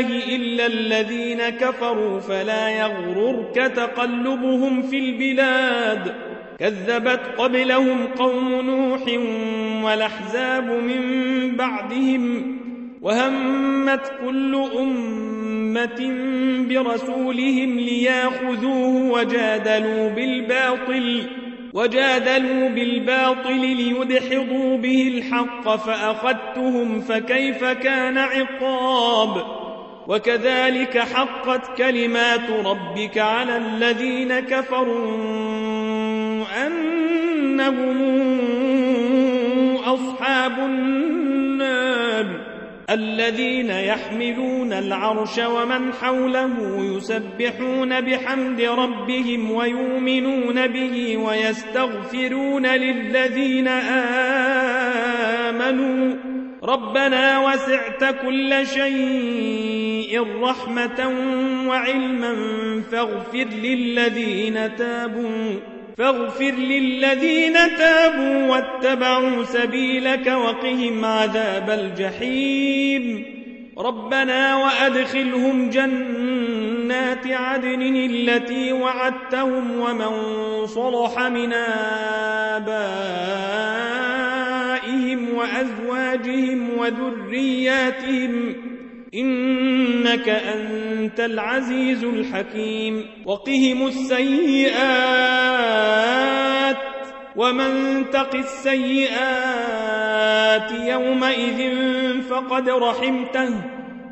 الله إلا الذين كفروا فلا يغررك تقلبهم في البلاد. كذبت قبلهم قوم نوح والأحزاب من بعدهم وهمت كل أمة برسولهم لياخذوه وجادلوا بالباطل وجادلوا بالباطل ليدحضوا به الحق فأخذتهم فكيف كان عقاب؟ وكذلك حقت كلمات ربك على الذين كفروا أنهم أصحاب النار الذين يحملون العرش ومن حوله يسبحون بحمد ربهم ويؤمنون به ويستغفرون للذين آمنوا ربنا وسعت كل شيء رحمة وعلما فاغفر للذين تابوا فاغفر للذين تابوا واتبعوا سبيلك وقهم عذاب الجحيم. ربنا وأدخلهم جنات عدن التي وعدتهم ومن صلح من آبائهم وأزواجهم وذرياتهم إنك أنت العزيز الحكيم. وقهم السيئات ومن تق السيئات يومئذ فقد رحمته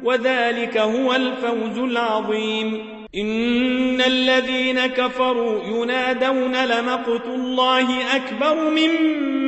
وذلك هو الفوز العظيم. إن الذين كفروا ينادون لمقت الله أكبر من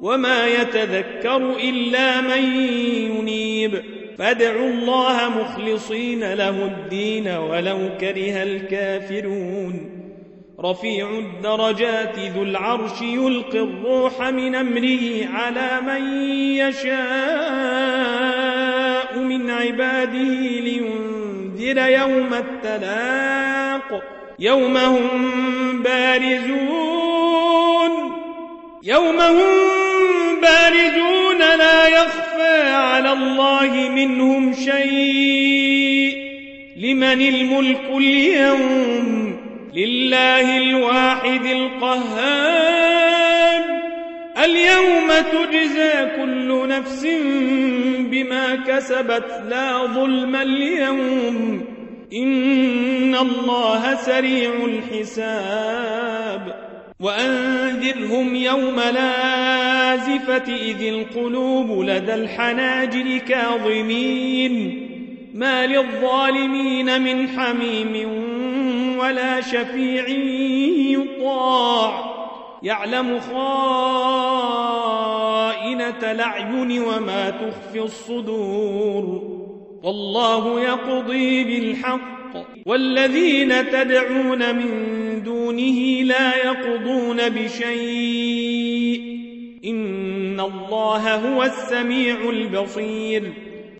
وما يتذكر إلا من ينيب. فادعوا الله مخلصين له الدين ولو كره الكافرون. رفيع الدرجات ذو العرش يلقي الروح من أمره على من يشاء من عباده لينذر يوم التلاق. يوم هم بارزون. يوم هم بارزون لا يخفى على الله منهم شيء. لمن الملك اليوم؟ لله الواحد القهار. اليوم تجزى كل نفس بما كسبت لا ظلم اليوم. إن الله سريع الحساب. وأنذرهم يوم لازفة إذ القلوب لدى الحناجر كاظمين ما للظالمين من حميم ولا شفيع يطاع يعلم خائنة الأعين وما تخفي الصدور والله يقضي بالحق والذين تدعون من دونه لا يقضون بشيء. إن الله هو السميع البصير.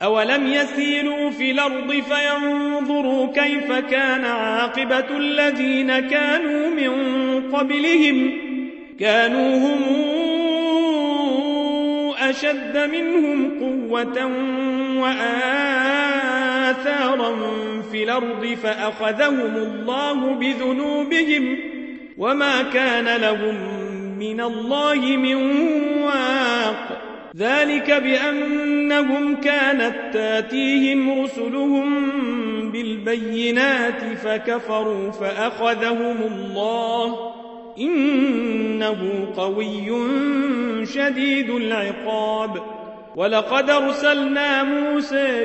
أولم يسيروا في الأرض فينظروا كيف كان عاقبة الذين كانوا من قبلهم. كانوا هم أشد منهم قوة وآثارا في الأرض فأخذهم الله بذنوبهم وما كان لهم من الله من واق. ذلك بأنهم كانت تأتيهم رسلهم بالبينات فكفروا فأخذهم الله. إنه قوي شديد العقاب. ولقد أرسلنا موسى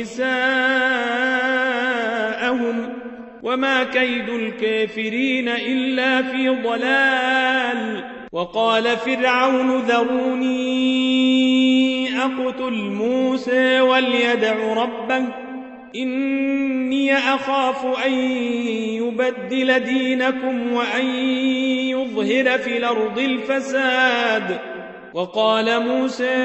نساءهم وما كيد الكافرين إلا في ضلال. وقال فرعون ذروني أقتل موسى وليدع ربه إني أخاف أن يبدل دينكم وأن يظهر في الأرض الفساد. وقال موسى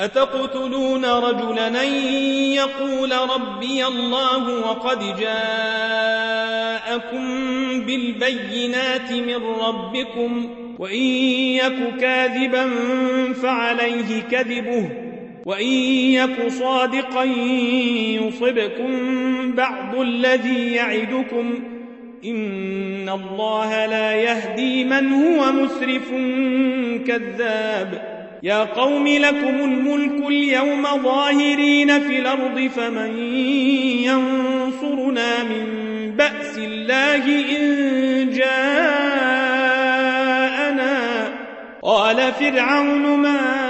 أتقتلون رجلا يقول ربي الله وقد جاءكم بالبينات من ربكم وإن يك كاذبا فعليه كذبه وإن يك صادقا يصبكم بعض الذي يعدكم إن الله لا يهدي من هو مسرف كذاب يا قوم لكم الملك اليوم ظاهرين في الأرض فمن ينصرنا من بأس الله إن جاءنا؟ قال فرعون ما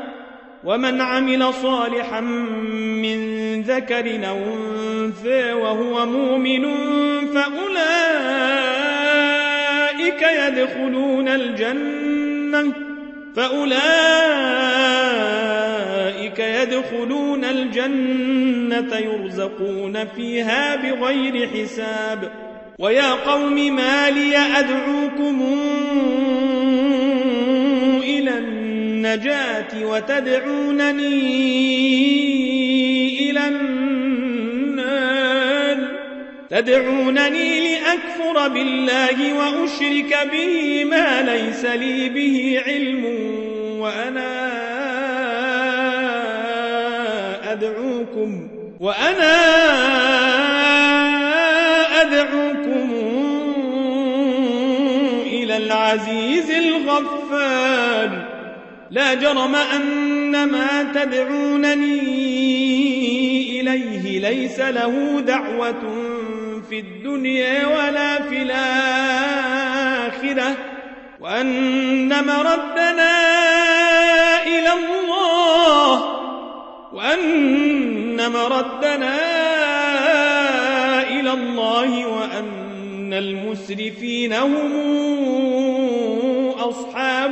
ومن عمل صالحا من ذكر أو أنثى وهو مؤمن فأولئك يدخلون الجنة فأولئك يدخلون الجنة يرزقون فيها بغير حساب. ويا قوم ما لي أدعوكم النجاة وتدعونني إلى النار. تدعونني لأكفر بالله وأشرك به ما ليس لي به علم وأنا أدعوكم وأنا العزيز الغفار. لا جرم أن ما تدعونني إليه ليس له دعوة في الدنيا ولا في الآخرة وأن مردنا إلى الله وأن مردنا إلى الله وأن المسرفين هم أصحاب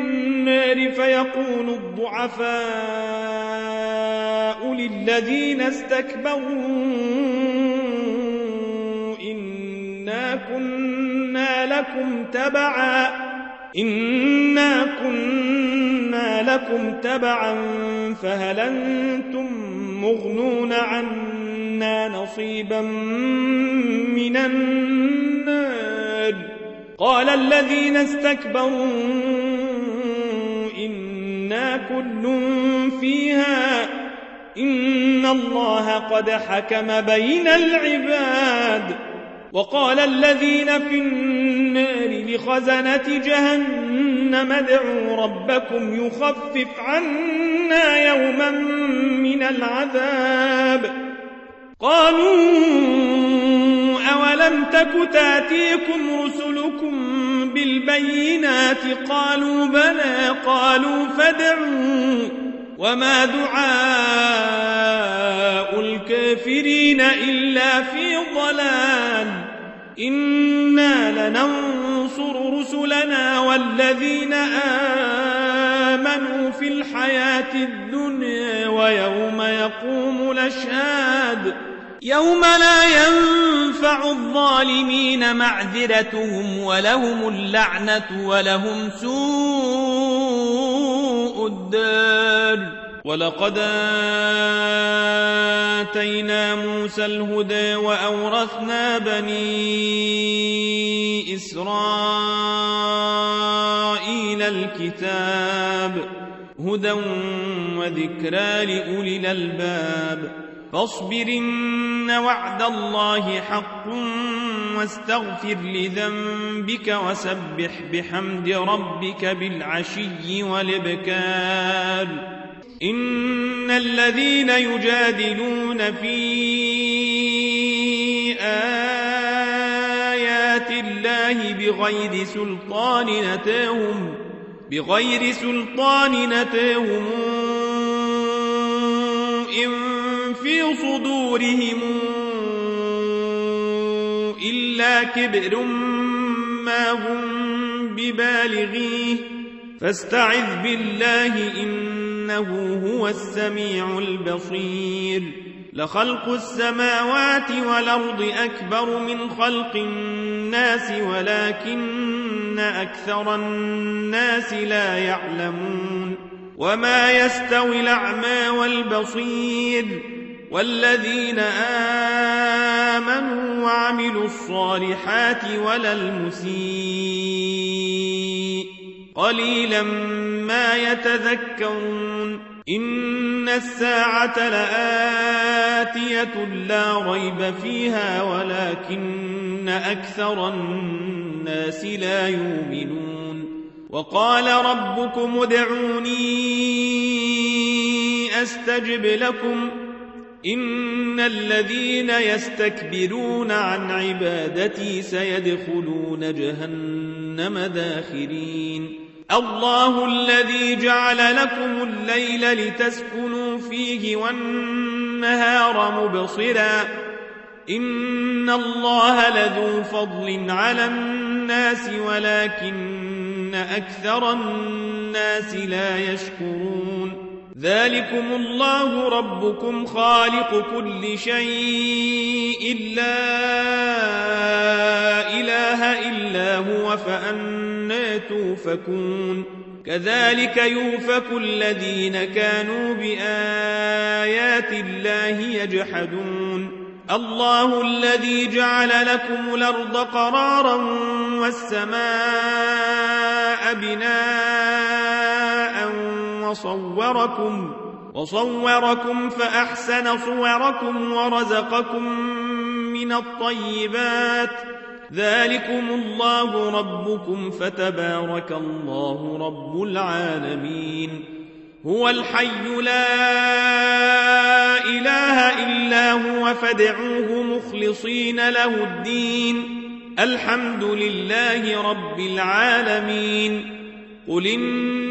فيقول الضعفاء للذين استكبروا كنا لكم تبعا إنا كنا لكم تبعا فهل أنتم مغنون عنا نصيبا من النار؟ قال الذين استكبروا إنا كل فيها إن الله قد حكم بين العباد وقال الذين في النار لخزنة جهنم ادعوا ربكم يخفف عنا يوما من العذاب قالوا أولم تك تأتيكم رسلكم بالبينات قالوا بلى قالوا فادعوا وما دعاء الكافرين إلا في ضلال إنا لننصر رسلنا والذين آمنوا في الحياة الدنيا ويوم يقوم الأشهاد يوم لا ينفع الظالمين معذرتهم ولهم اللعنة ولهم سوء الدار. ولقد آتينا موسى الهدى وأورثنا بني إسرائيل الكتاب هدى وذكرى لأولي الألباب. فاصبر إن وعد الله حق واستغفر لذنبك وسبح بحمد ربك بالعشي والإبكار. إن الذين يجادلون في آيات الله بغير سلطان نتاهم بغير سلطان نتاهم إن صدورهم إلا كبر ما هم ببالغيه. فاستعذ بالله إنه هو السميع البصير. لخلق السماوات والأرض أكبر من خلق الناس ولكن أكثر الناس لا يعلمون. وما يستوي الأعمى والبصير. والذين آمنوا وعملوا الصالحات ولا المسيء. قليلا ما يتذكرون. إن الساعة لآتية لا ريب فيها ولكن أكثر الناس لا يؤمنون. وقال ربكم ادعوني أستجب لكم. إن الذين يستكبرون عن عبادتي سيدخلون جهنم داخرين الله الذي جعل لكم الليل لتسكنوا فيه والنهار مبصرا إن الله لذو فضل على الناس ولكن أكثر الناس لا يشكرون ذلكم الله ربكم خالق كل شيء لا إله إلا هو فأنا توفكون كذلك يوفك الذين كانوا بآيات الله يجحدون الله الذي جعل لكم الأرض قرارا والسماء بناء وصوركم وصوركم فأحسن صوركم ورزقكم من الطيبات ذلكم الله ربكم فتبارك الله رب العالمين هو الحي لا إله إلا هو فادعوه مخلصين له الدين الحمد لله رب العالمين قل إني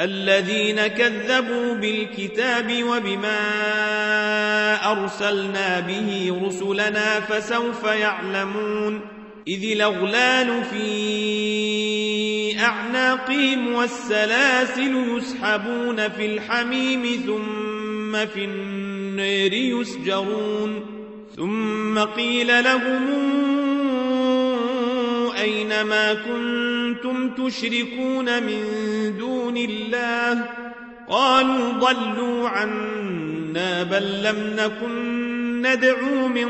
الذين كذبوا بالكتاب وبما أرسلنا به رسلنا فسوف يعلمون إذ الأغلال في أعناقهم والسلاسل يسحبون في الحميم ثم في النار يسجرون ثم قيل لهم أين ما كنتم تشركون من دون الله؟ قالوا ضلوا عنا بل لم نكن ندعو من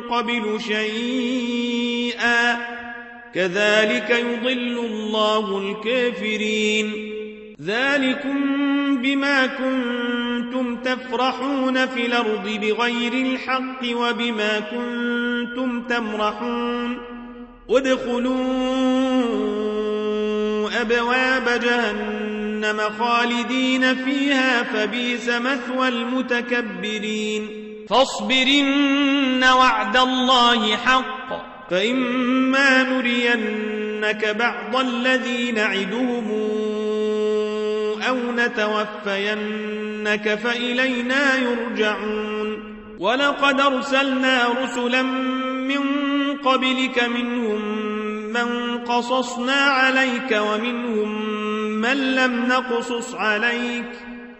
قبل شيئا. كذلك يضل الله الكافرين. ذلكم بما كنتم تفرحون في الأرض بغير الحق وبما كنتم تمرحون. ادخلوا أبواب جهنم خالدين فيها فبيس مثوى المتكبرين. فاصبرن وعد الله حق. فإما نرينك بعض الذي نعدهم أو نتوفينك فإلينا يرجعون. ولقد أرسلنا رسلا من قبلك منهم من قصصنا عليك ومنهم من لم نقصص عليك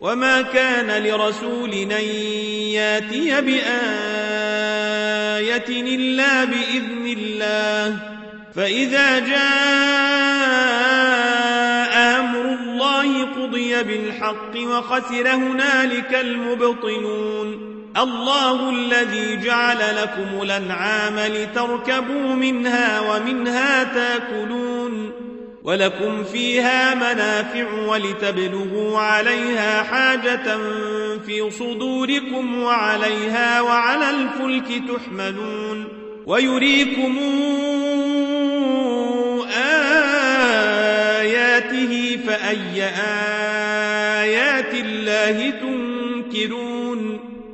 وما كان لرسول أن ياتي بآية إلا بإذن الله فإذا جاء أمر الله قضي بالحق وخسر هنالك المبطنون الله الذي جعل لكم الأنعام لتركبوا منها ومنها تاكلون ولكم فيها منافع ولتبلغوا عليها حاجة في صدوركم وعليها وعلى الفلك تحملون ويريكم آياته فأي آيات الله تنكرون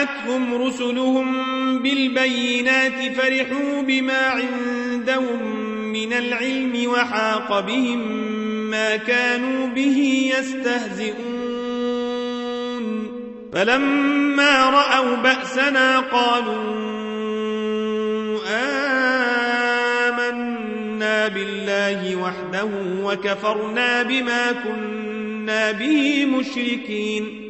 جاءتهم رسلهم بالبينات فرحوا بما عندهم من العلم وحاق بهم ما كانوا به يستهزئون. فلما رأوا بأسنا قالوا آمنا بالله وحده وكفرنا بما كنا به مشركين.